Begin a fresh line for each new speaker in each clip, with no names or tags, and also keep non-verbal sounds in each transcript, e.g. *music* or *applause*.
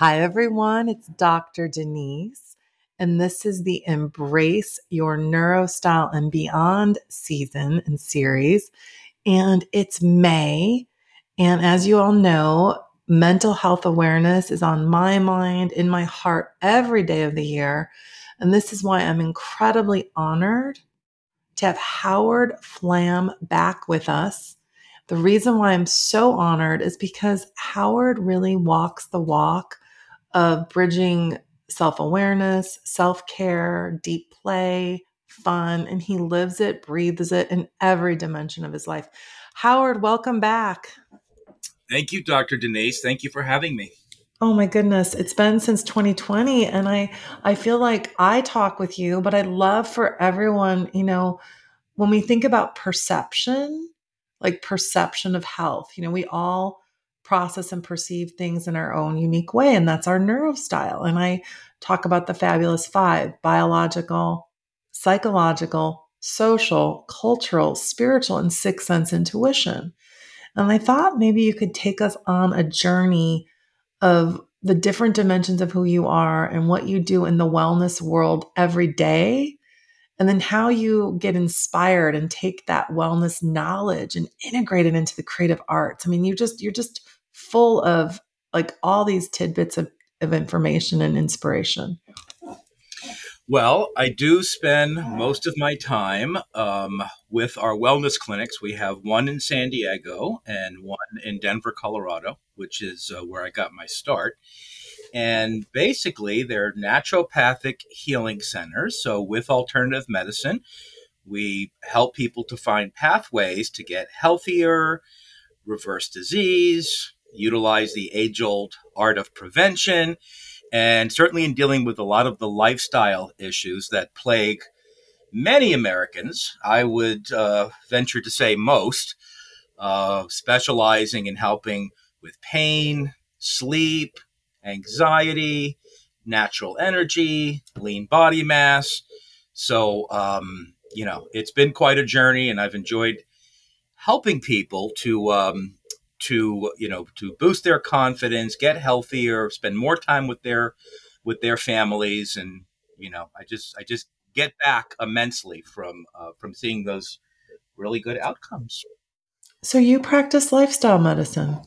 Hi, everyone. It's Dr. Denise, and this is the Embrace Your Neurostyle and Beyond season and series. And it's May. And as you all know, mental health awareness is on my mind, in my heart, every day of the year. And this is why I'm incredibly honored to have Howard Flamm back with us. The reason why I'm so honored is because Howard really walks the walk of bridging self awareness, self care, deep play, fun, and he lives it, breathes it in every dimension of his life. Howard, welcome back.
Thank you, Dr. Denise. Thank you for having me.
Oh my goodness, it's been since 2020 and I I feel like I talk with you, but I'd love for everyone, you know, when we think about perception, like perception of health, you know, we all process and perceive things in our own unique way. And that's our neurostyle. And I talk about the fabulous five biological, psychological, social, cultural, spiritual, and sixth sense intuition. And I thought maybe you could take us on a journey of the different dimensions of who you are and what you do in the wellness world every day and then how you get inspired and take that wellness knowledge and integrate it into the creative arts i mean you just you're just full of like all these tidbits of, of information and inspiration?
Well, I do spend most of my time um, with our wellness clinics. We have one in San Diego and one in Denver, Colorado, which is uh, where I got my start. And basically, they're naturopathic healing centers. So, with alternative medicine, we help people to find pathways to get healthier, reverse disease, utilize the age old art of prevention, and certainly in dealing with a lot of the lifestyle issues that plague many Americans, I would uh, venture to say most, uh, specializing in helping with pain, sleep, anxiety, natural energy, lean body mass. So, um, you know, it's been quite a journey, and I've enjoyed helping people to um, to you know to boost their confidence, get healthier, spend more time with their with their families, and you know I just I just get back immensely from uh, from seeing those really good outcomes.
So you practice lifestyle medicine.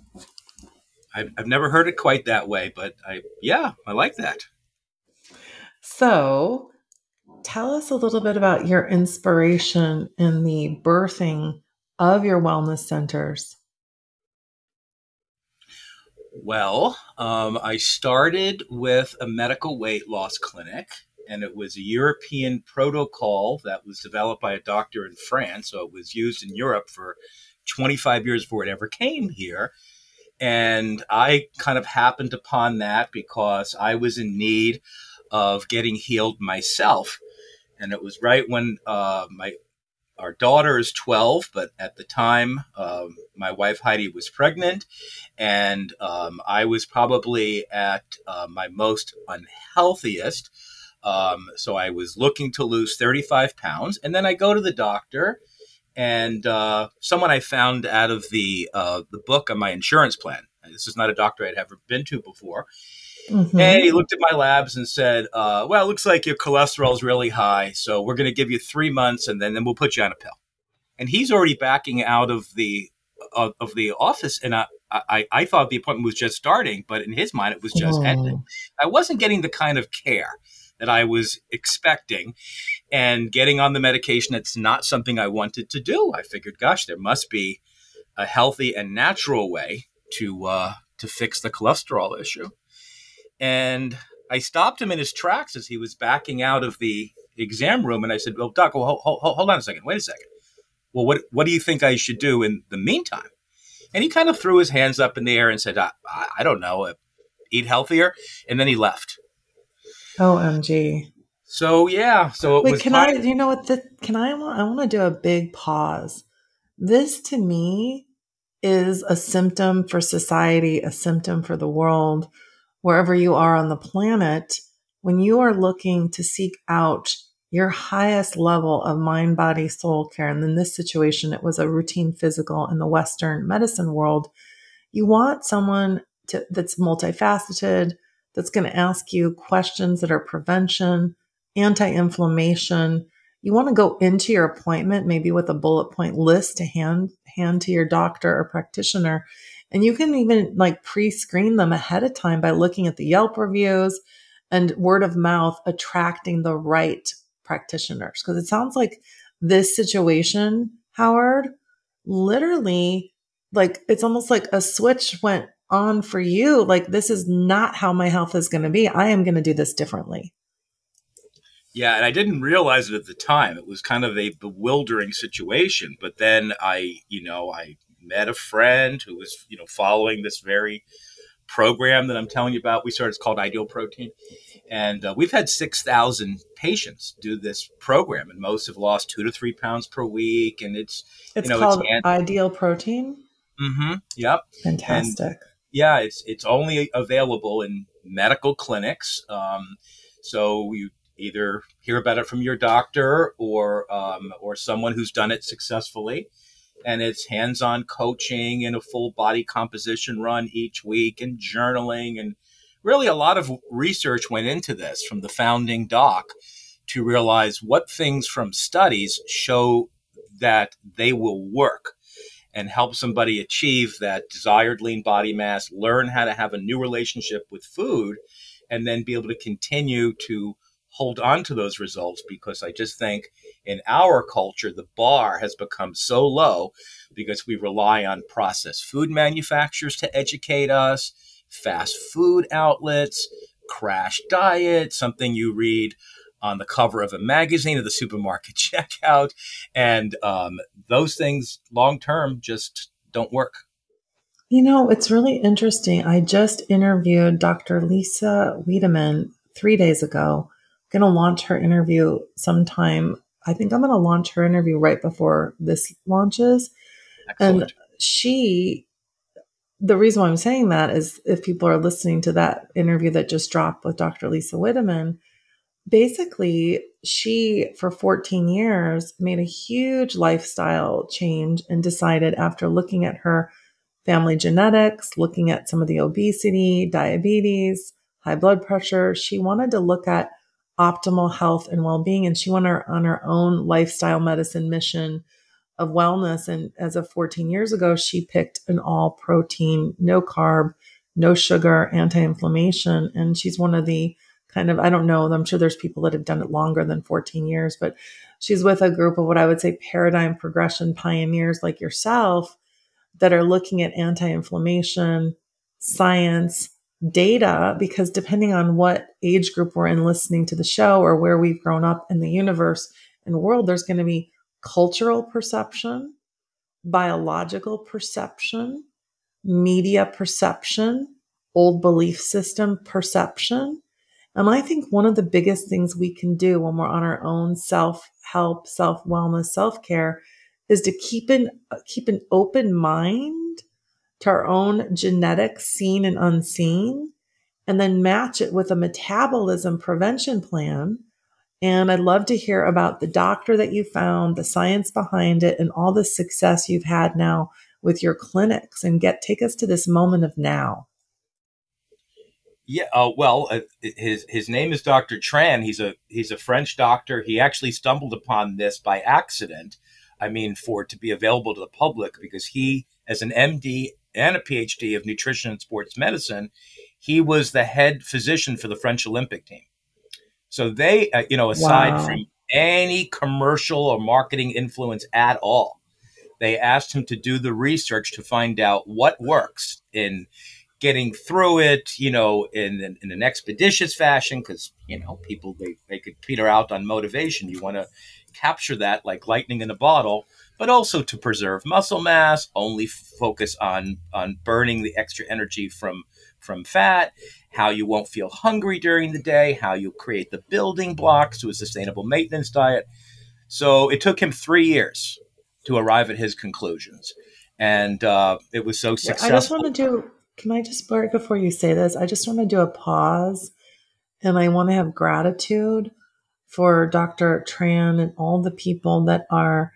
I've, I've never heard it quite that way, but I yeah I like that.
So tell us a little bit about your inspiration in the birthing of your wellness centers.
Well, um, I started with a medical weight loss clinic, and it was a European protocol that was developed by a doctor in France. So it was used in Europe for 25 years before it ever came here. And I kind of happened upon that because I was in need of getting healed myself. And it was right when uh, my our daughter is 12, but at the time, um, my wife Heidi was pregnant, and um, I was probably at uh, my most unhealthiest. Um, so I was looking to lose 35 pounds, and then I go to the doctor, and uh, someone I found out of the uh, the book on my insurance plan. This is not a doctor I'd ever been to before. Mm-hmm. And he looked at my labs and said, uh, "Well, it looks like your cholesterol is really high, so we're going to give you three months, and then, then we'll put you on a pill." And he's already backing out of the of, of the office, and I, I, I thought the appointment was just starting, but in his mind, it was just oh. ending. I wasn't getting the kind of care that I was expecting, and getting on the medication. It's not something I wanted to do. I figured, gosh, there must be a healthy and natural way to uh, to fix the cholesterol issue. And I stopped him in his tracks as he was backing out of the exam room. And I said, Well, Doc, well, hold, hold, hold on a second. Wait a second. Well, what, what do you think I should do in the meantime? And he kind of threw his hands up in the air and said, I, I don't know, uh, eat healthier. And then he left.
OMG.
So, yeah. So
Wait, can I, you know what? The, can I, I want to do a big pause. This to me is a symptom for society, a symptom for the world wherever you are on the planet, when you are looking to seek out your highest level of mind, body, soul care, and in this situation, it was a routine physical in the Western medicine world, you want someone to, that's multifaceted, that's going to ask you questions that are prevention, anti inflammation. You want to go into your appointment maybe with a bullet point list to hand hand to your doctor or practitioner. And you can even like pre-screen them ahead of time by looking at the Yelp reviews and word of mouth attracting the right practitioners. Because it sounds like this situation, Howard, literally like it's almost like a switch went on for you. Like, this is not how my health is going to be. I am going to do this differently.
Yeah, and I didn't realize it at the time. It was kind of a bewildering situation. But then I, you know, I met a friend who was, you know, following this very program that I'm telling you about. We started, it's called Ideal Protein. And uh, we've had 6,000 patients do this program, and most have lost two to three pounds per week. And it's,
it's you know, called it's Ideal Protein.
Mm-hmm. Yep.
Fantastic.
And, yeah, it's it's only available in medical clinics. Um, so you either hear about it from your doctor or um, or someone who's done it successfully. And it's hands-on coaching and a full body composition run each week and journaling and really a lot of research went into this from the founding doc to realize what things from studies show that they will work and help somebody achieve that desired lean body mass, learn how to have a new relationship with food, and then be able to continue to hold on to those results because I just think in our culture, the bar has become so low because we rely on processed food manufacturers to educate us, fast food outlets, crash diet, something you read on the cover of a magazine or the supermarket *laughs* checkout. And um, those things long term just don't work.
You know, it's really interesting. I just interviewed Dr. Lisa Wiedemann three days ago. Going to launch her interview sometime. I think I'm going to launch her interview right before this launches. Excellent. And she, the reason why I'm saying that is if people are listening to that interview that just dropped with Dr. Lisa Wiedemann, basically, she, for 14 years, made a huge lifestyle change and decided after looking at her family genetics, looking at some of the obesity, diabetes, high blood pressure, she wanted to look at optimal health and well being. And she went on her own lifestyle medicine mission of wellness. And as of 14 years ago, she picked an all protein, no carb, no sugar, anti inflammation. And she's one of the kind of, I don't know, I'm sure there's people that have done it longer than 14 years, but she's with a group of what I would say paradigm progression pioneers like yourself that are looking at anti inflammation, science, data, because depending on what age group we're in listening to the show or where we've grown up in the universe and world, there's going to be cultural perception, biological perception, media perception, old belief system perception. And I think one of the biggest things we can do when we're on our own self help, self wellness, self care is to keep an, keep an open mind to our own genetics, seen and unseen, and then match it with a metabolism prevention plan. And I'd love to hear about the doctor that you found, the science behind it, and all the success you've had now with your clinics and get take us to this moment of now.
Yeah, uh, well, uh, his his name is Dr. Tran. He's a he's a French doctor. He actually stumbled upon this by accident. I mean, for it to be available to the public because he, as an MD and a PhD of nutrition and sports medicine, he was the head physician for the French Olympic team. So they, uh, you know, aside wow. from any commercial or marketing influence at all, they asked him to do the research to find out what works in getting through it, you know, in, in an expeditious fashion, because, you know, people, they, they could peter out on motivation. You want to capture that like lightning in a bottle, but also to preserve muscle mass, only focus on, on burning the extra energy from, from fat, how you won't feel hungry during the day, how you create the building blocks to a sustainable maintenance diet. So it took him three years to arrive at his conclusions. And uh, it was so successful. I
just want to do can I just, before you say this, I just want to do a pause and I want to have gratitude for Dr. Tran and all the people that are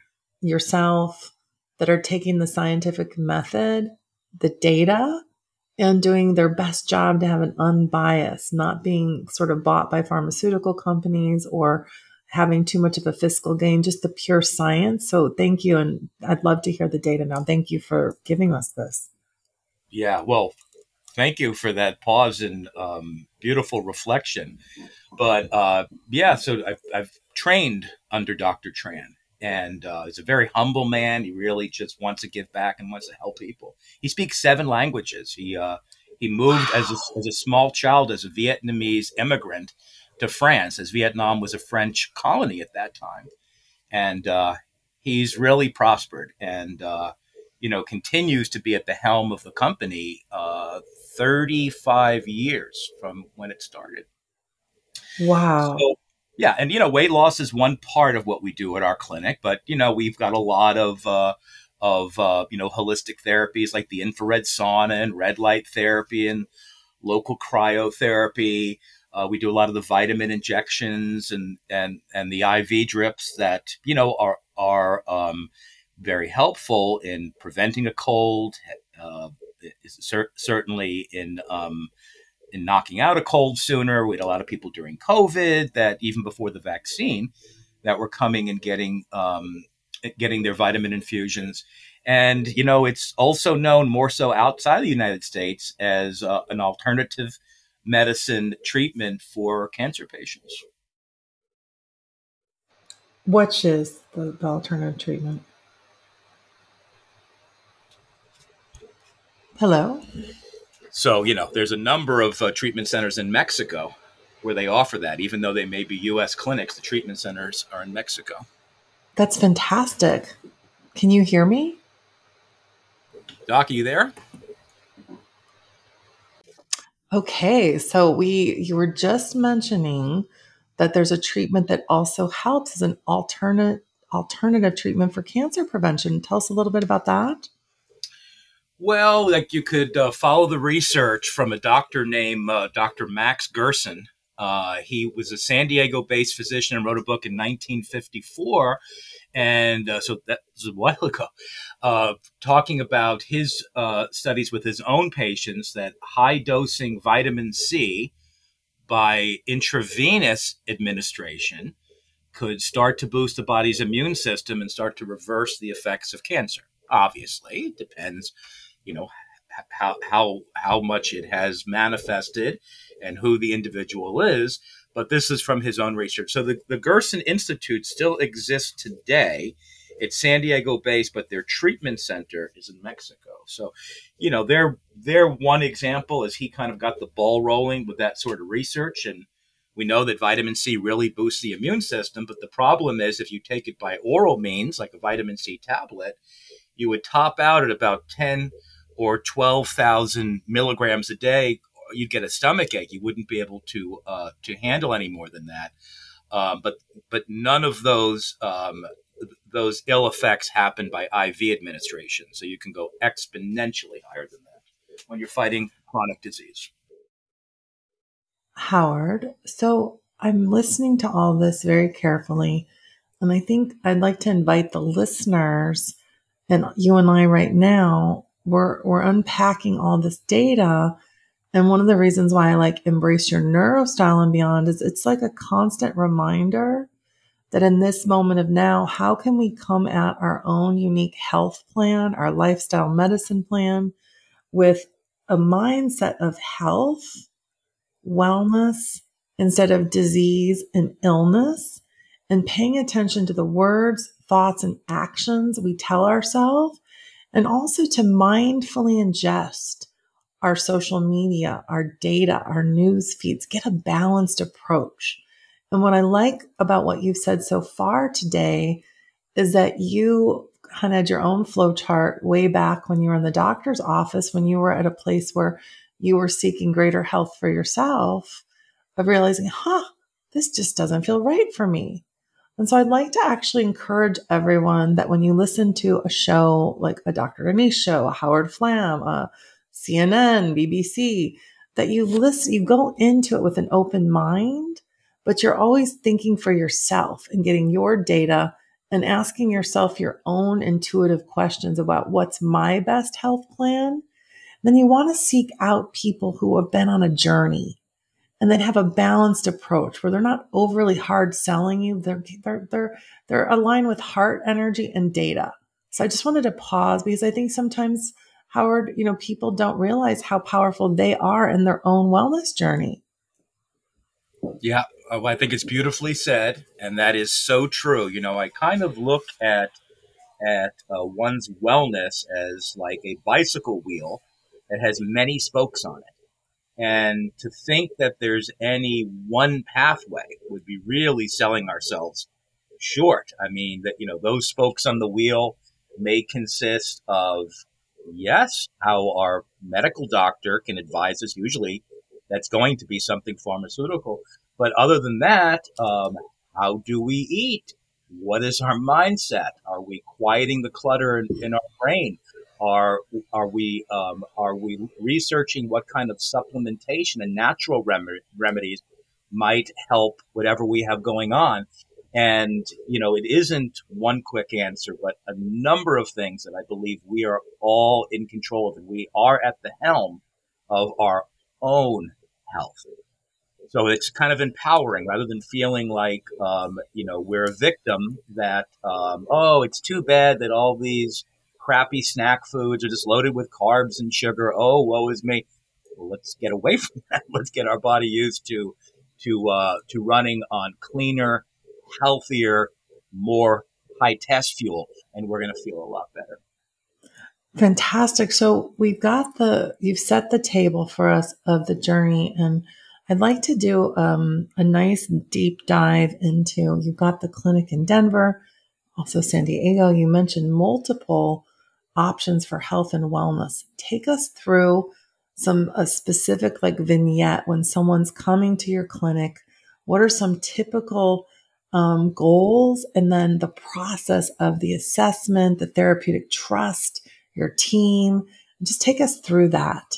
yourself, that are taking the scientific method, the data, and doing their best job to have an unbiased, not being sort of bought by pharmaceutical companies or having too much of a fiscal gain, just the pure science. So thank you. And I'd love to hear the data now. Thank you for giving us this.
Yeah, well, thank you for that pause and um, beautiful reflection. But uh, yeah, so I've, I've, trained under Dr. Tran, and uh, he's a very humble man. He really just wants to give back and wants to help people. He speaks seven languages. He uh, he moved wow. as a, as a small child as a Vietnamese immigrant to France, as Vietnam was a French colony at that time, and uh, he's really prospered and uh, you know continues to be at the helm of the company uh, 35 years from when it started.
Wow. So,
yeah, and you know, weight loss is one part of what we do at our clinic, but you know, we've got a lot of uh, of uh, you know holistic therapies like the infrared sauna and red light therapy and local cryotherapy. Uh, we do a lot of the vitamin injections and and and the IV drips that you know are are um, very helpful in preventing a cold. Uh, cer- certainly in um, in knocking out a cold sooner. We had a lot of people during COVID that even before the vaccine that were coming and getting um, getting their vitamin infusions. And you know, it's also known more so outside the United States as uh, an alternative medicine treatment for cancer patients.
Which is the, the alternative treatment? Hello.
So, you know, there's a number of uh, treatment centers in Mexico where they offer that, even though they may be U.S. clinics. The treatment centers are in Mexico.
That's fantastic. Can you hear me?
Doc, are you there?
Okay, so we you were just mentioning that there's a treatment that also helps as an alternate alternative treatment for cancer prevention. Tell us a little bit about that.
Well, like you could uh, follow the research from a doctor named uh, Dr. Max Gerson. Uh, he was a San Diego based physician and wrote a book in 1954. And uh, so that was a while *laughs* ago, uh, talking about his uh, studies with his own patients that high dosing vitamin C by intravenous administration could start to boost the body's immune system and start to reverse the effects of cancer. Obviously, it depends you know how how how much it has manifested and who the individual is but this is from his own research. So the, the gerson institute still exists today. It's san diego based but their treatment center is in mexico. So you know they're they're one example as he kind of got the ball rolling with that sort of research and we know that vitamin C really boosts the immune system, but the problem is if you take it by oral means, like a vitamin C tablet, you would top out at about 10 or 12,000 milligrams a day, you'd get a stomach ache. You wouldn't be able to uh, to handle any more than that. Um, but but none of those um, those ill effects happen by IV administration. So you can go exponentially higher than that when you're fighting chronic disease.
Howard, so I'm listening to all this very carefully, and I think I'd like to invite the listeners and you and I right now we're we're unpacking all this data. And one of the reasons why I like embrace your neurostyle and beyond is it's like a constant reminder that in this moment of now, how can we come at our own unique health plan, our lifestyle medicine plan with a mindset of health, wellness instead of disease and illness, and paying attention to the words, thoughts, and actions we tell ourselves and also to mindfully ingest our social media, our data, our news feeds, get a balanced approach. And what I like about what you've said so far today is that you kind of had your own flow chart way back when you were in the doctor's office, when you were at a place where you were seeking greater health for yourself, of realizing, huh, this just doesn't feel right for me. And so I'd like to actually encourage everyone that when you listen to a show like a Dr. Denise show, a Howard Flamm, a CNN, BBC, that you listen, you go into it with an open mind, but you're always thinking for yourself and getting your data and asking yourself your own intuitive questions about what's my best health plan Then you want to seek out people who have been on a journey and then have a balanced approach where they're not overly hard selling you. They're, they're, they're, they're aligned with heart energy and data. So I just wanted to pause because I think sometimes Howard, you know, people don't realize how powerful they are in their own wellness journey.
Yeah, oh, I think it's beautifully said, and that is so true. You know, I kind of look at at uh, one's wellness as like a bicycle wheel that has many spokes on it, and to think that there's any one pathway would be really selling ourselves short. I mean, that you know, those spokes on the wheel may consist of yes, how our medical doctor can advise us. Usually, that's going to be something pharmaceutical but other than that, um, how do we eat? What is our mindset? Are we quieting the clutter in, in our brain? Are are we um, are we researching what kind of supplementation and natural rem- remedies might help whatever we have going on? And you know, it isn't one quick answer, but a number of things that I believe we are all in control of, and we are at the helm of our own health. So it's kind of empowering rather than feeling like, um, you know, we're a victim that, um, oh, it's too bad that all these crappy snack foods are just loaded with carbs and sugar. Oh, woe is me. Let's get away *laughs* from that. Let's get our body used to, to, uh, to running on cleaner, healthier, more high test fuel, and we're going to feel a lot better.
Fantastic. So we've got the, you've set the table for us of the journey and I'd like to do um, a nice deep dive into. You've got the clinic in Denver, also San Diego. You mentioned multiple options for health and wellness. Take us through some a specific like vignette when someone's coming to your clinic. What are some typical um, goals, and then the process of the assessment, the therapeutic trust, your team. Just take us through that.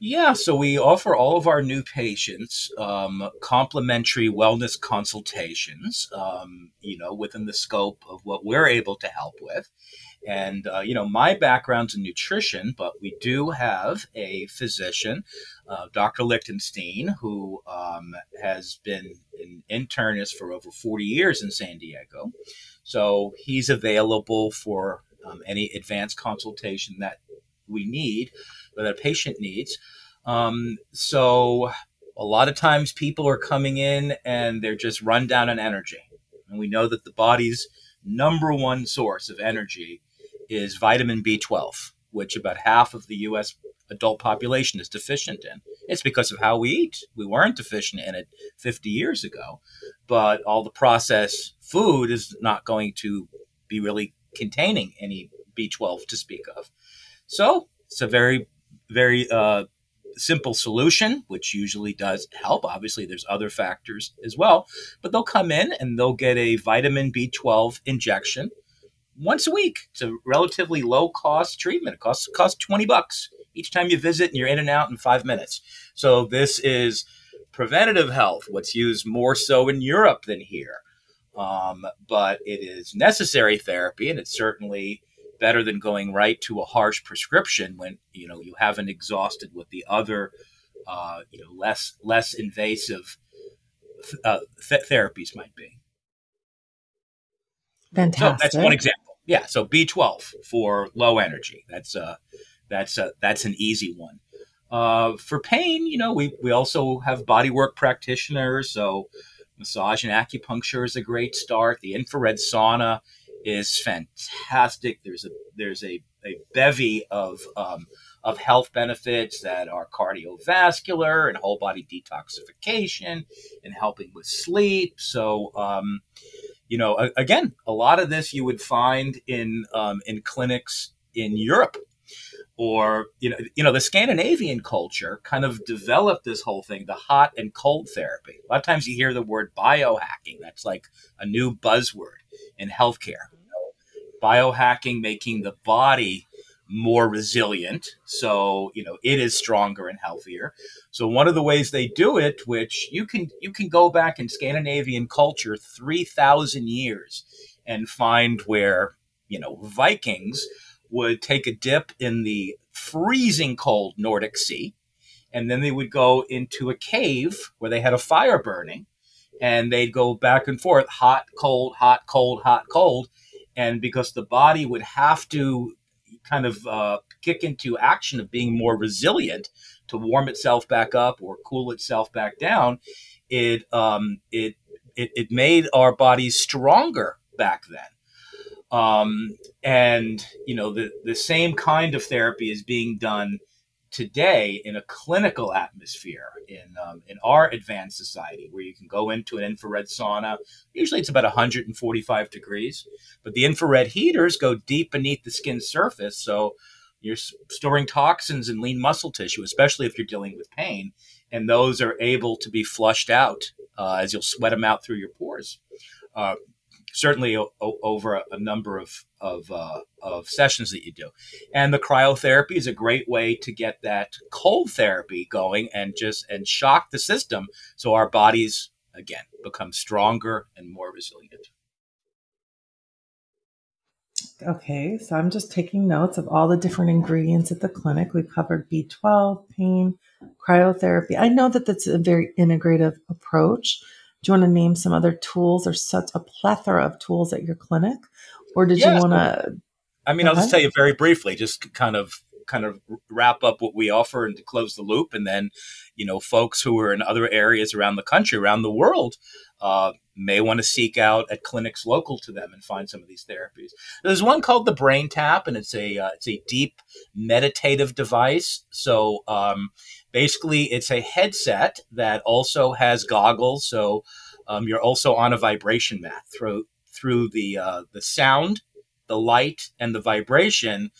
Yeah, so we offer all of our new patients um, complimentary wellness consultations, um, you know, within the scope of what we're able to help with. And, uh, you know, my background's in nutrition, but we do have a physician, uh, Dr. Lichtenstein, who um, has been an internist for over 40 years in San Diego. So he's available for um, any advanced consultation that we need that a patient needs. Um, so a lot of times people are coming in and they're just run down on energy. And we know that the body's number one source of energy is vitamin B12, which about half of the US adult population is deficient in. It's because of how we eat. We weren't deficient in it 50 years ago, but all the processed food is not going to be really containing any B12 to speak of. So it's a very, very uh, simple solution, which usually does help. Obviously, there's other factors as well, but they'll come in and they'll get a vitamin B12 injection once a week. It's a relatively low cost treatment. It costs costs 20 bucks each time you visit and you're in and out in 5 minutes. So this is preventative health, what's used more so in Europe than here. Um, but it is necessary therapy and it's certainly better than going right to a harsh prescription when you know you haven't exhausted what the other uh, you know less less invasive uh, th- therapies might be.
Fantastic.
So that's one example. Yeah. So B12 for low energy. That's uh that's uh, that's an easy one. Uh, for pain, you know, we we also have bodywork practitioners. So massage and acupuncture is a great start. The infrared sauna is fantastic. There's a there's a, a bevy of um, of health benefits that are cardiovascular and whole body detoxification and helping with sleep. So, um, you know, a, again, a lot of this you would find in um, in clinics in Europe. Or you know, you know, the Scandinavian culture kind of developed this whole thing, the hot and cold therapy. A lot of times you hear the word biohacking. That's like a new buzzword in healthcare. Biohacking making the body more resilient. So, you know, it is stronger and healthier. So one of the ways they do it, which you can you can go back in Scandinavian culture 3000 years and find where, you know, Vikings would take a dip in the freezing cold Nordic Sea. And then they would go into a cave where they had a fire burning and they'd go back and forth, hot, cold, hot, cold, hot, cold. And because the body would have to kind of uh, kick into action of being more resilient to warm itself back up or cool itself back down, it um, it, it it made our bodies stronger back then. Um, and you know the the same kind of therapy is being done today in a clinical atmosphere in um, in our advanced society where you can go into an infrared sauna. Usually it's about 145 degrees but the infrared heaters go deep beneath the skin surface so you're storing toxins in lean muscle tissue especially if you're dealing with pain and those are able to be flushed out uh, as you'll sweat them out through your pores. Uh, certainly o- over a, number of of, uh, of sessions that you do. And the cryotherapy is a great way to get that cold therapy going and just and shock the system so our bodies again become stronger and more resilient.
Okay, so I'm just taking notes of all the different ingredients at the clinic. We've covered B12, pain, cryotherapy. I know that that's a very integrative approach do you want to name some other tools or such a plethora of tools at your clinic? Or did you want to?
I mean, I'll just tell you very briefly, just kind of kind of wrap up what we offer and to close the loop. And then, you know, folks who are in other areas around the country, around the world, uh, may want to seek out at clinics local to them and find some of these therapies. There's one called the Brain Tap, and it's a uh, it's a deep meditative device. So um, basically, it's a headset that also has goggles. So um, you're also on a vibration mat through through the uh, the sound, the light, and the vibration.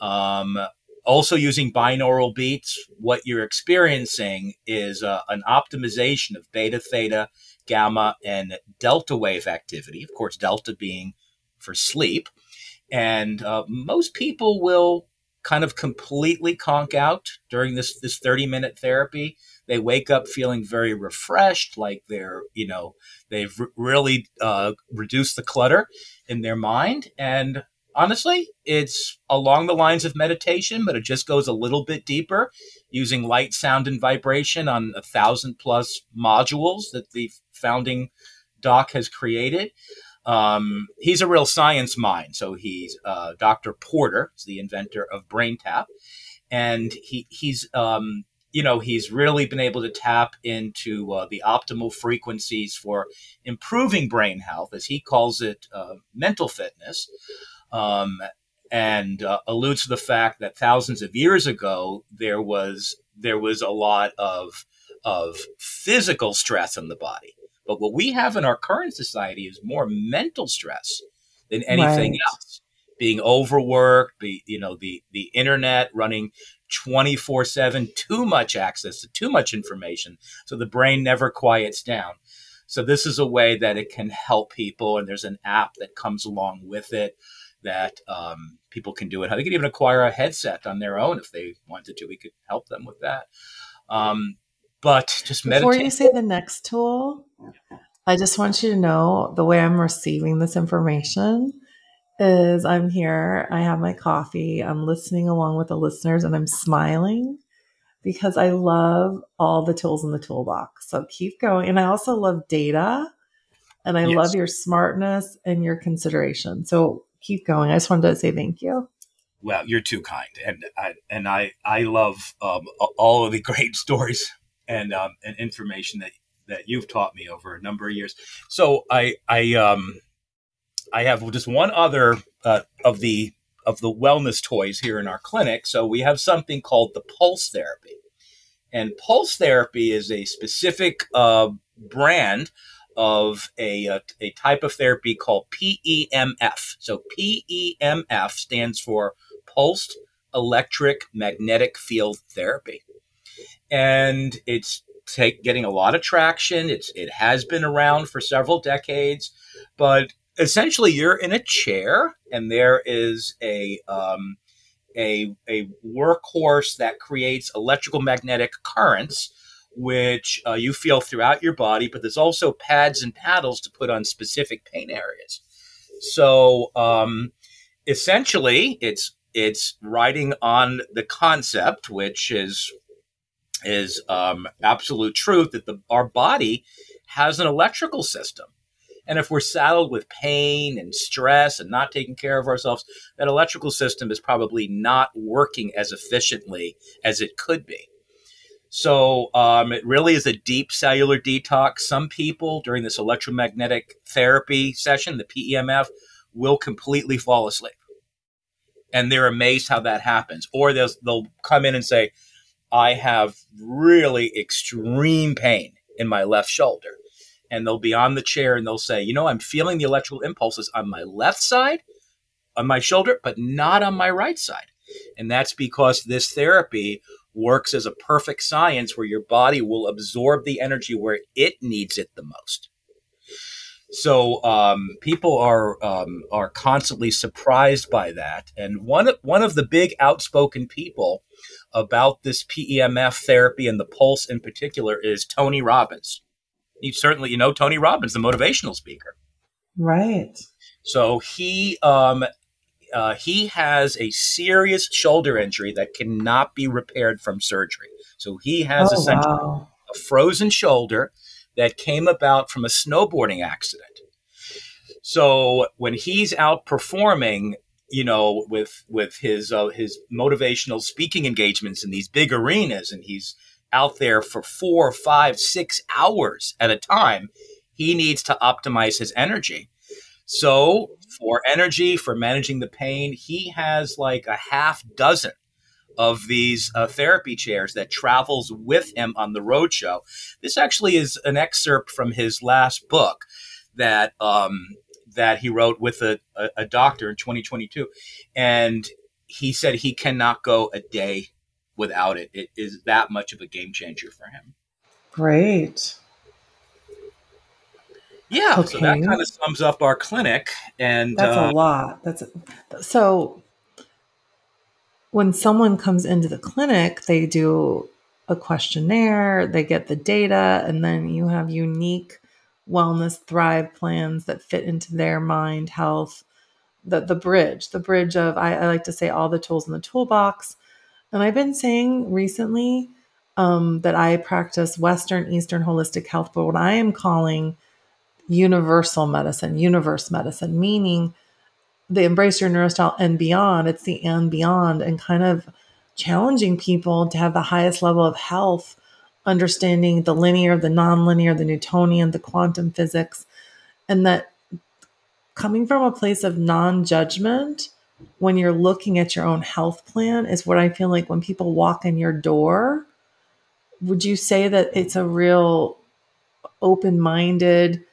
Um, also using binaural beats, what you're experiencing is uh, an optimization of beta, theta, gamma, and delta wave activity. Of course, delta being for sleep. And uh, most people will kind of completely conk out during this this 30 minute therapy. They wake up feeling very refreshed like they're you know they've really uh, reduced the clutter in their mind. And honestly it's along the lines of meditation but it just goes a little bit deeper using light sound and vibration on a thousand plus modules that the founding doc has created um, he's a real science mind. So he's uh, Dr. Porter, is the inventor of BrainTap, and he he's um, you know he's really been able to tap into uh, the optimal frequencies for improving brain health, as he calls it, uh, mental fitness. Um, and uh, alludes to the fact that thousands of years ago there was there was a lot of of physical stress in the body but what we have in our current society is more mental stress than anything right. else. Being overworked, be you know the the internet running 24 7 too much access to too much information so the brain never quiets down so this is a way that it can help people and there's an app that comes along with it that um, people can do it they can even acquire a headset on their own if they wanted to we could help them with that um, but just
meditate. Before you say the next tool, I just want you to know the way I'm receiving this information is I'm here, I have my coffee, I'm listening along with the listeners, and I'm smiling because I love all the tools in the toolbox. So keep going. And I also love data and I yes. love your smartness and your consideration. So keep going. I just wanted to say thank you.
Well, you're too kind, and I and I I love um, all of the great *laughs* stories and um, and information that that you've taught me over a number of years. So I I um I have just one other uh, of the of the wellness toys here in our clinic. So we have something called the pulse therapy, and pulse therapy is a specific uh, brand of a, a, a type of therapy called PEMF. So PEMF stands for pulsed electric magnetic field therapy and it's take, getting a lot of traction. It's it has been around for several decades, but essentially you're in a chair and there is a um, a a workhorse that creates electrical magnetic currents which uh, you feel throughout your body, but there's also pads and paddles to put on specific pain areas. So um, essentially, it's it's riding on the concept, which is is um, absolute truth, that the, our body has an electrical system. And if we're saddled with pain and stress and not taking care of ourselves, that electrical system is probably not working as efficiently as it could be. So um, it really is a deep cellular detox. Some people during this electromagnetic therapy session, the PEMF, will completely fall asleep. And they're amazed how that happens. Or they'll, they'll come in and say, I have really extreme pain in my left shoulder. And they'll be on the chair and they'll say, You know, I'm feeling the electrical impulses on my left side, on my shoulder, but not on my right side. And that's because this therapy works as a perfect science where your body will absorb the energy where it needs it the most. So um, people are um, are constantly surprised by that, and one of, one of the big outspoken people about this PEMF therapy and the pulse in particular is Tony Robbins. You certainly you know Tony Robbins, the motivational speaker,
right?
So he um, uh, he has a serious shoulder injury that cannot be repaired from surgery. So he has oh, essentially wow. a frozen shoulder that came about from a snowboarding accident. So when he's out performing, you know, with with his uh, his motivational speaking engagements in these big arenas, and he's out there for four, five, six hours at a time, he needs to optimize his energy. So for energy, for managing the pain, he has like a half dozen of these uh, therapy chairs that travels with him on the roadshow. This actually is an excerpt from his last book that um, that he wrote with a, a, a doctor in 2022, and he said he cannot go a day without it. It is that much of a game changer for him.
Great.
Yeah, okay. so that kind of sums up our clinic, and
that's uh, a lot. That's a, so when someone comes into the clinic, they do a questionnaire, they get the data, and then you have unique wellness thrive plans that fit into their mind, health, the the bridge, the bridge of I, I like to say all the tools in the toolbox. And I've been saying recently um, that I practice Western Eastern holistic health, but what I am calling universal medicine, universe medicine, meaning the embrace your neurostyle and beyond. It's the and beyond, and kind of challenging people to have the highest level of health, understanding the linear, the nonlinear, the Newtonian, the quantum physics, and that coming from a place of non judgment when you're looking at your own health plan is what I feel like when people walk in your door. Would you say that it's a real open minded,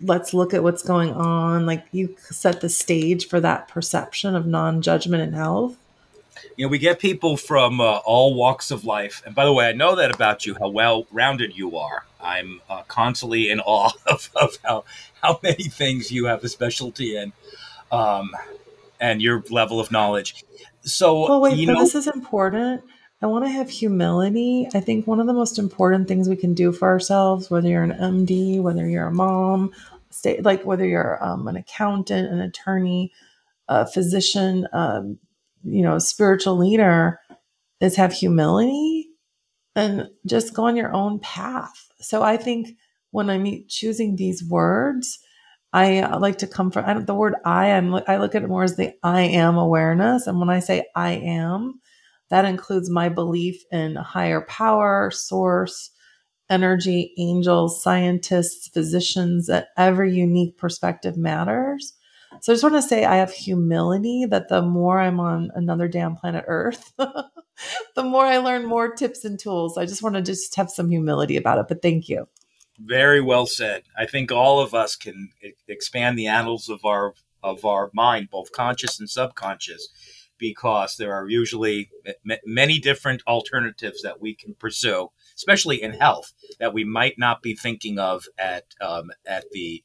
let's look at what's going on. Like you set the stage for that perception of non-judgment and health.
You know we get people from uh, all walks of life. And by the way i know that about you how well rounded you are. I'm uh, constantly in awe *laughs* of, of how how many things you have a specialty in um, and your level of knowledge. So
well wait
you
but
know,
this is important I want to have humility. I think one of the most important things we can do for ourselves, whether you're an MD, whether you're a mom, stay, like whether you're um, an accountant, an attorney, a physician, um, you know, spiritual leader, is have humility and just go on your own path. So I think when I'm choosing these words, I like to come from I the word I am. I look at it more as the I am awareness, and when I say I am, that includes my belief in higher power, source, energy, angels, scientists, physicians, that every unique perspective matters. So I just want to say I have humility that the more I'm on another damn planet Earth, *laughs* the more I learn more tips and tools. I just want to just have some humility about it. But thank you.
Very well said. I think all of us can expand the annals of our of our mind, both conscious and subconscious, because there are usually many different alternatives that we can pursue, especially in health, that we might not be thinking of at um, at the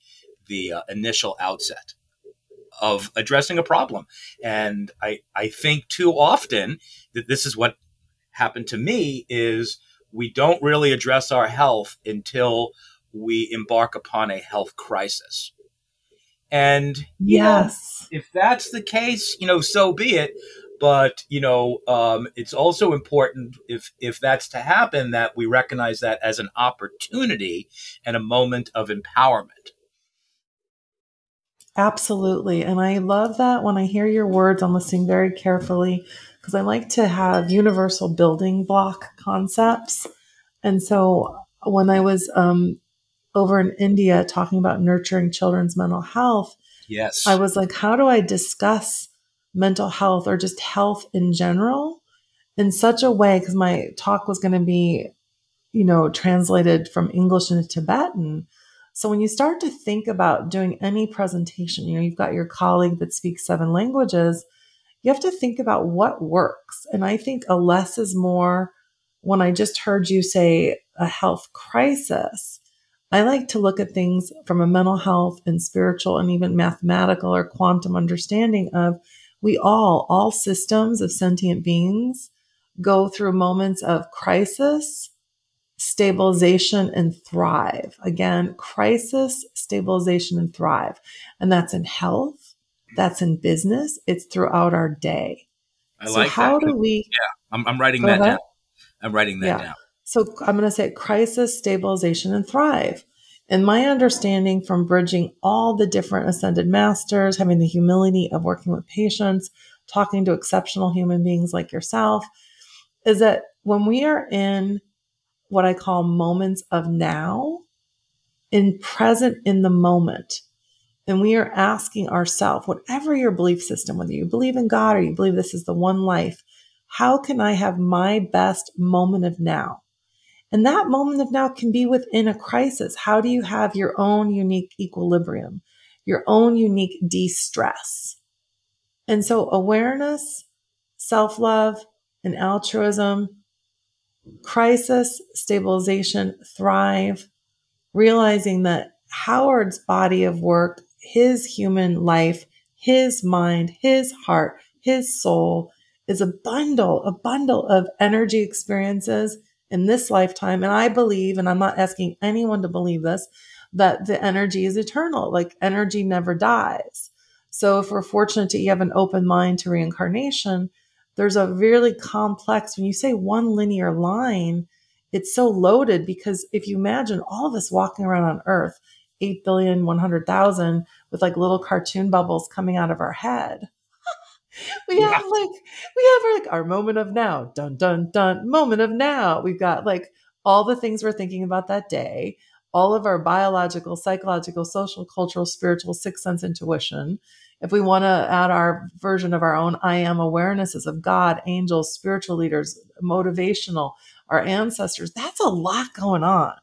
the uh, initial outset of addressing a problem. And I I think too often that this is what happened to me is we don't really address our health until we embark upon a health crisis. And
yes,
know, if that's the case, you know, so be it. but you know um, it's also important if if that's to happen that we recognize that as an opportunity and a moment of empowerment.
Absolutely. And i love that when i hear your words i'm listening very carefully because i like to have universal building block concepts. And so when i was um, over in india talking about nurturing children's mental health
yes.
I was like how do i discuss mental health or just health in general in such a way? Because my talk was going to be you know translated from english into tibetan. So when you start to think about doing any presentation you know you've got your colleague that speaks seven languages you have to think about what works. And i think a less is more when i just heard you say a health crisis I like to look at things from a mental health and spiritual and even mathematical or quantum understanding of we all, all systems of sentient beings go through moments of crisis, stabilization, and thrive. Again, crisis, stabilization, and thrive. And that's in health, that's in business, it's throughout our day.
I so like how
that. do we?
Yeah, I'm, I'm writing that ahead. down. I'm writing that yeah. down.
So I'm going to say crisis, stabilization, and thrive. And my understanding from bridging all the different ascended masters, having the humility of working with patients, talking to exceptional human beings like yourself, is that when we are in what I call moments of now, in present in the moment, and we are asking ourselves, whatever your belief system, whether you believe in God or you believe this is the one life, how can I have my best moment of now? And that moment of now can be within a crisis. How do you have your own unique equilibrium, your own unique de stress? And so, awareness, self love, and altruism, crisis, stabilization, thrive, realizing that Howard's body of work, his human life, his mind, his heart, his soul is a bundle, a bundle of energy experiences in this lifetime. And I believe, and I'm not asking anyone to believe this, that the energy is eternal. Like energy never dies. So if we're fortunate to have an open mind to reincarnation, there's a really complex, when you say one linear line, it's so loaded because if you imagine all of us walking around on earth, 8 billion, 100,000 with like little cartoon bubbles coming out of our head *laughs* we yeah. have like we have our, like our moment of now. Dun dun dun. Moment of now. We've got like all the things we're thinking about that day all of our biological psychological social cultural spiritual sixth sense intuition. If we want to add our version of our own i am awarenesses of god angels spiritual leaders motivational our ancestors that's a lot going on.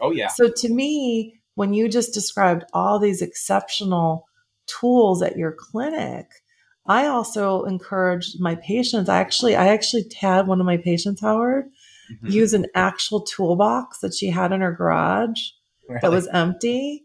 Oh yeah.
So to me when you just described all these exceptional tools at your clinic I also encourage my patients. I actually, I actually had one of my patients, Howard, mm-hmm. use an actual toolbox that she had in her garage really? that was empty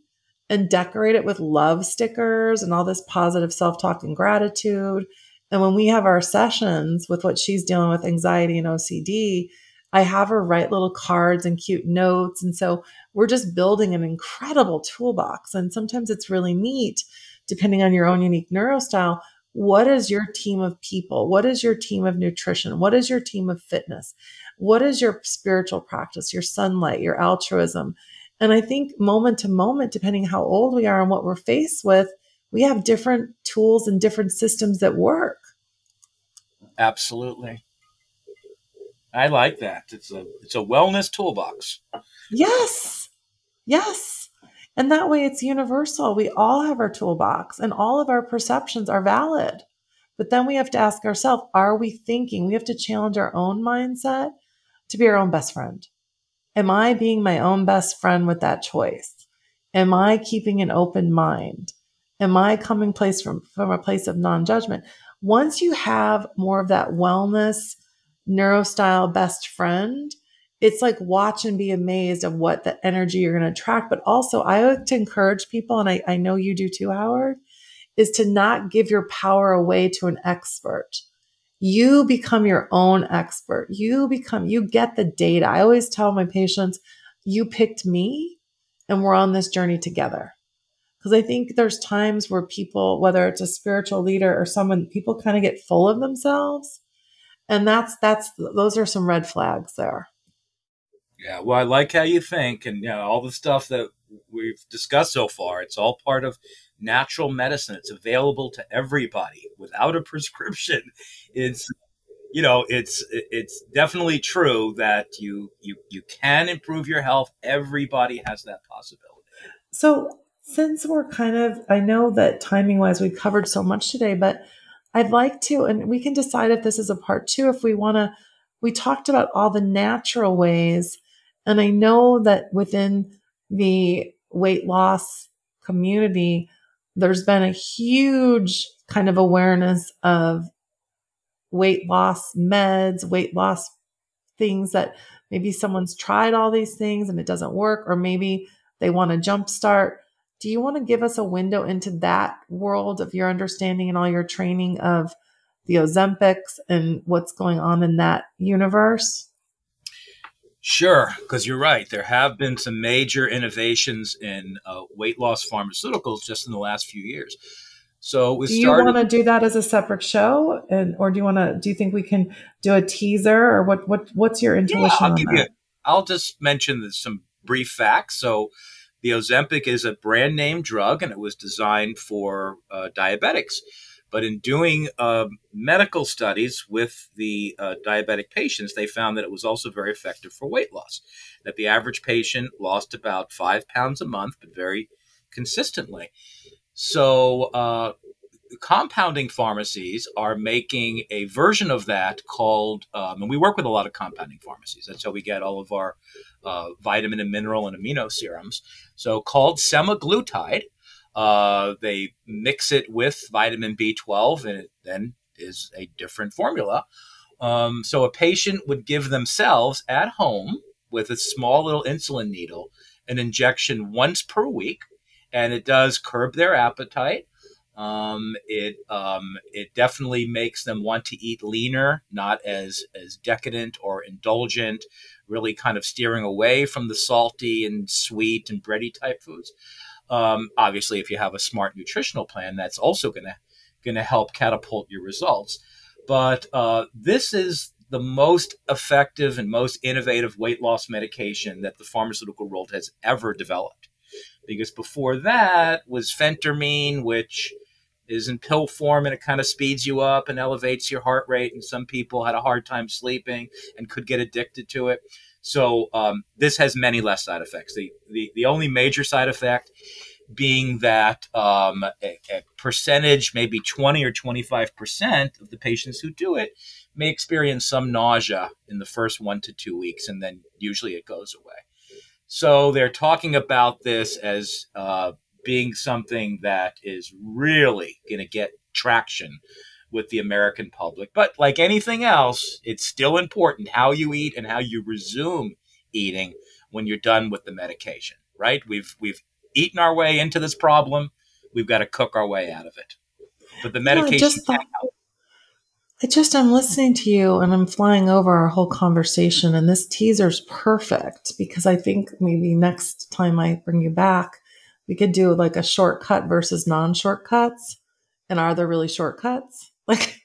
and decorate it with love stickers and all this positive self talk and gratitude. And when we have our sessions with what she's dealing with, anxiety and OCD, I have her write little cards and cute notes. And so we're just building an incredible toolbox. And sometimes it's really neat, depending on your own unique neurostyle what is your team of people? What is your team of nutrition? What is your team of fitness? What is your spiritual practice, your sunlight, your altruism? And I think moment to moment, depending how old we are and what we're faced with, we have different tools and different systems that work.
Absolutely. I like that. It's a it's a wellness toolbox.
Yes. Yes. And that way it's universal. We all have our toolbox and all of our perceptions are valid. But then we have to ask ourselves, are we thinking? We have to challenge our own mindset to be our own best friend. Am I being my own best friend with that choice? Am I keeping an open mind? Am I coming place from, from a place of non-judgment? Once you have more of that wellness, neurostyle best friend, it's like watch and be amazed of what the energy you're going to attract. But also, I like to encourage people, and I, I know you do too, Howard, is to not give your power away to an expert. You become your own expert. You become, you get the data. I always tell my patients, you picked me and we're on this journey together. because I think there's times where people, whether it's a spiritual leader or someone, people kind of get full of themselves. And that's, that's, those are some red flags there.
Yeah. Well, I like how you think and, you know, all the stuff that we've discussed so far, it's all part of natural medicine. It's available to everybody without a *laughs* prescription. It's, you know, it's it's definitely true that you you you can improve your health. Everybody has that possibility.
So since we're kind of, I know that timing wise, we've covered so much today, but I'd like to, and we can decide if this is a part two, if we want to. We talked about all the natural ways, and I know that within the weight loss community, there's been a huge kind of awareness of weight loss meds, weight loss things that maybe someone's tried all these things and it doesn't work, or maybe they want to jumpstart do you want to give us a window into that world of your understanding and all your training of the Ozempics and what's going on in that universe?
Sure, because you're right. There have been some major innovations in uh, weight loss pharmaceuticals just in the last few years. So
do you want to do that as a separate show, and or do you want to? Do you think we can do a teaser, or what? What? What's your intuition yeah, I'll on that? You,
I'll just mention some brief facts. So the Ozempic is a brand name drug and it was designed for uh, diabetics. But in doing uh, medical studies with the uh, diabetic patients, they found that it was also very effective for weight loss. That the average patient lost about five pounds a month, but very consistently. So, uh, compounding pharmacies are making a version of that called, um, and we work with a lot of compounding pharmacies. That's how we get all of our uh, vitamin and mineral and amino serums. So called semaglutide. Uh, they mix it with vitamin B12, and it then is a different formula. Um, so a patient would give themselves at home with a small little insulin needle an injection once per week, and it does curb their appetite. Um, it um, it definitely makes them want to eat leaner, not as as decadent or indulgent. Really, kind of steering away from the salty and sweet and bready type foods. Um, obviously, if you have a smart nutritional plan, that's also gonna gonna help catapult your results. But uh, this is the most effective and most innovative weight loss medication that the pharmaceutical world has ever developed. Because before that was phentermine, which is in pill form and it kind of speeds you up and elevates your heart rate. And some people had a hard time sleeping and could get addicted to it. So um, this has many less side effects. The, the, the only major side effect being that um, a, a, percentage, maybe 20 or 25% of the patients who do it may experience some nausea in the first one to two weeks, and then usually it goes away. So they're talking about this as uh, being something that is really going to get traction with the American public. But like anything else, it's still important how you eat and how you resume eating when you're done with the medication, right? We've we've eaten our way into this problem. We've got to cook our way out of it. But the medication yeah, I just thought,
I just I'm listening to you and I'm flying over our whole conversation and this teaser's perfect because I think maybe next time I bring you back we could do like a shortcut versus non shortcuts. And are there really shortcuts? Like,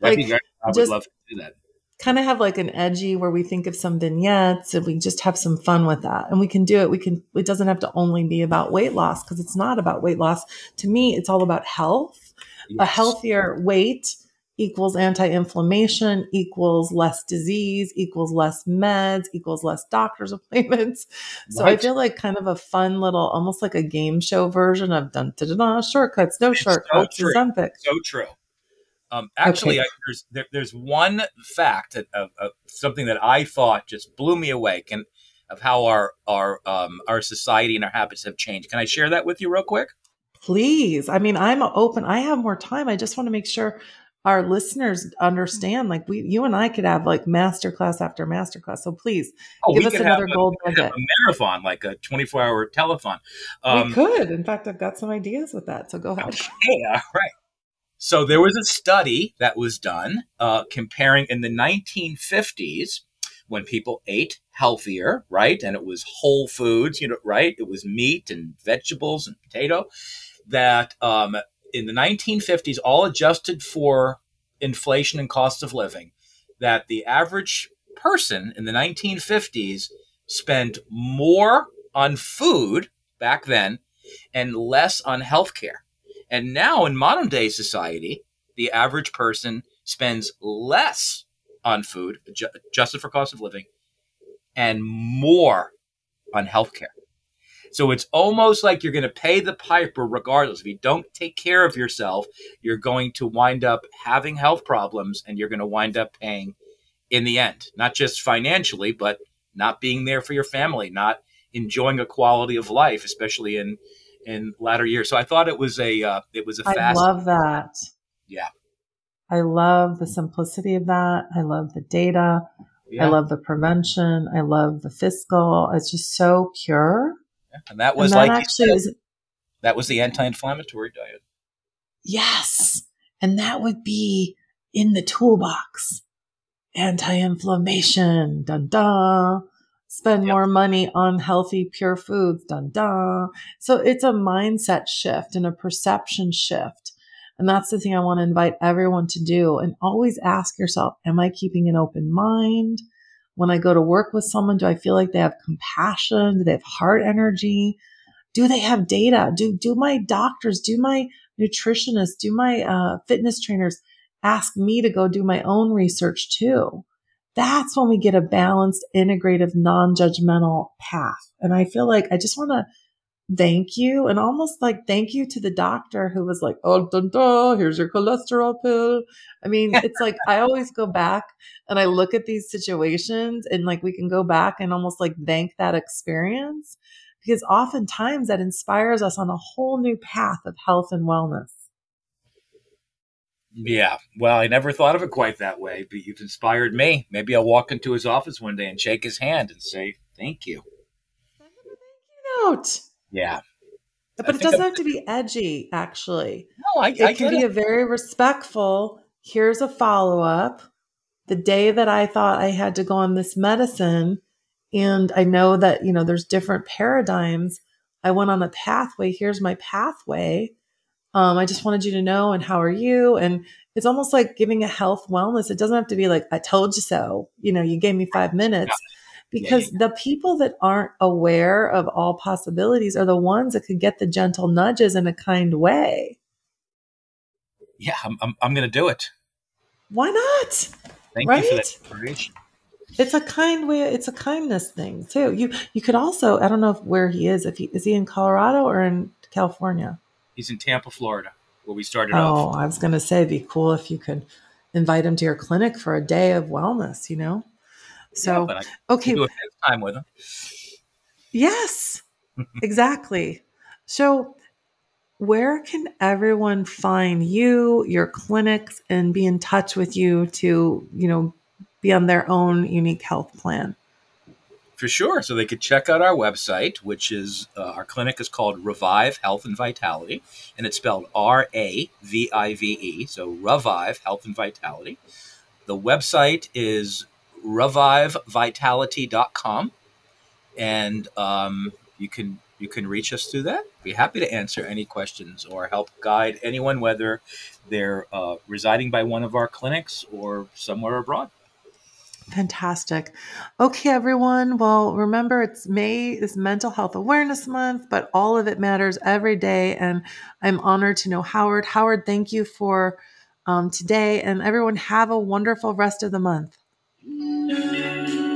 like I would just love to do that.
Kind of have like an edgy where we think of some vignettes and we just have some fun with that. And we can do it. We can, it doesn't have to only be about weight loss because it's not about weight loss. To me, it's all about health, yes. a healthier weight equals anti-inflammation equals less disease equals less meds equals less doctor's *laughs* appointments so right. i feel like kind of a fun little almost like a game show version of dun dun dun, shortcuts no it's shortcuts
so true. so true um, actually, okay. I, there's there, there's one fact of, of, something that I thought just blew me away, and of how our our um, our society and our habits have changed. Can I share that with you real quick?
Please. I mean, I'm open. I have more time. I just want to make sure our listeners understand like we you and I could have like masterclass after masterclass. So please oh, give us another a, gold nugget.
A marathon, like a 24 hour telethon.
Um, we could. In fact, I've got some ideas with that. So go ahead.
Okay, *laughs* all right. So there was a study that was done uh, comparing in the 1950s when people ate healthier, right? And it was whole foods, you know, right? It was meat and vegetables and potato that um, in the 1950s, all adjusted for inflation and cost of living, that the average person in the 1950s spent more on food back then and less on healthcare. And now in modern day society, the average person spends less on food, adjusted for cost of living, and more on healthcare. So it's almost like you're going to pay the piper regardless. If you don't take care of yourself, you're going to wind up having health problems and you're going to wind up paying in the end, not just financially, but not being there for your family, not enjoying a quality of life, especially in in latter years. So I thought it was a uh, it was a
I
fast.
I love that.
Yeah.
I love the simplicity of that. I love the data. Yeah. I love the prevention. I love the fiscal. It's just so pure.
Yeah. And that was and like actually is, that was the anti-inflammatory diet.
Yes. And that would be in the toolbox. Anti-inflammation. Dun dun. Spend yep. more money on healthy, pure foods. Dun dun. So it's a mindset shift and a perception shift and that's the thing I want to invite everyone to do. And always ask yourself, am I keeping an open mind? When I go to work with someone, do I feel like they have compassion? Do they have heart energy? Do they have data? Do, do my doctors, do my nutritionists, do my uh, fitness trainers ask me to go do my own research too? That's when we get a balanced, integrative, non-judgmental path. And I feel like I just want to thank you and almost like thank you to the doctor who was like, oh, dun, dun, here's your cholesterol pill. I mean, it's like I always go back and I look at these situations and like we can go back and almost like thank that experience because oftentimes that inspires us on a whole new path of health and wellness.
Yeah. Well, I never thought of it quite that way, but you've inspired me. Maybe I'll walk into his office one day and shake his hand and say, thank you.
Thank you note.
Yeah.
But it doesn't have to be edgy, actually.
No, I,
it
I
can be
it.
a very respectful. Here's a follow up. The day that I thought I had to go on this medicine, and I know that, you know, there's different paradigms. I went on a pathway. Here's my pathway. Um, I just wanted you to know, and how are you? And it's almost like giving a health wellness. It doesn't have to be like, I told you so. You know, you gave me five minutes. Yeah because yeah. the people that aren't aware of all possibilities are the ones that could get the gentle nudges in a kind way.
Yeah, I'm, I'm, I'm going to do it.
Why not?
Thank right? you for that information.
It's a kind way. It's a kindness thing too. You you could also. I don't know if, where he is. If he is he in Colorado or in California?
He's in Tampa, Florida, where we started
oh,
off.
I was going to say, it'd be cool if you could invite him to your clinic for a day of wellness. You know. So yeah, okay,
do a time with them.
Yes, *laughs* exactly. So, where can everyone find you, your clinics, and be in touch with you to, you know, be on their own unique health plan?
For sure. So they could check out our website, which is uh, our clinic is called Ravive Health and Vitality, and it's spelled R A V I V E. So Ravive Health and Vitality. The website is ravivevitality.com. And um, you can you can reach us through that. Be happy to answer any questions or help guide anyone, whether they're uh, residing by one of our clinics or somewhere abroad.
Fantastic. Okay, everyone. Well, remember it's May is Mental Health Awareness Month, but all of it matters every day. And I'm honored to know Howard. Howard, thank you for um, today. And everyone, have a wonderful rest of the month. *laughs*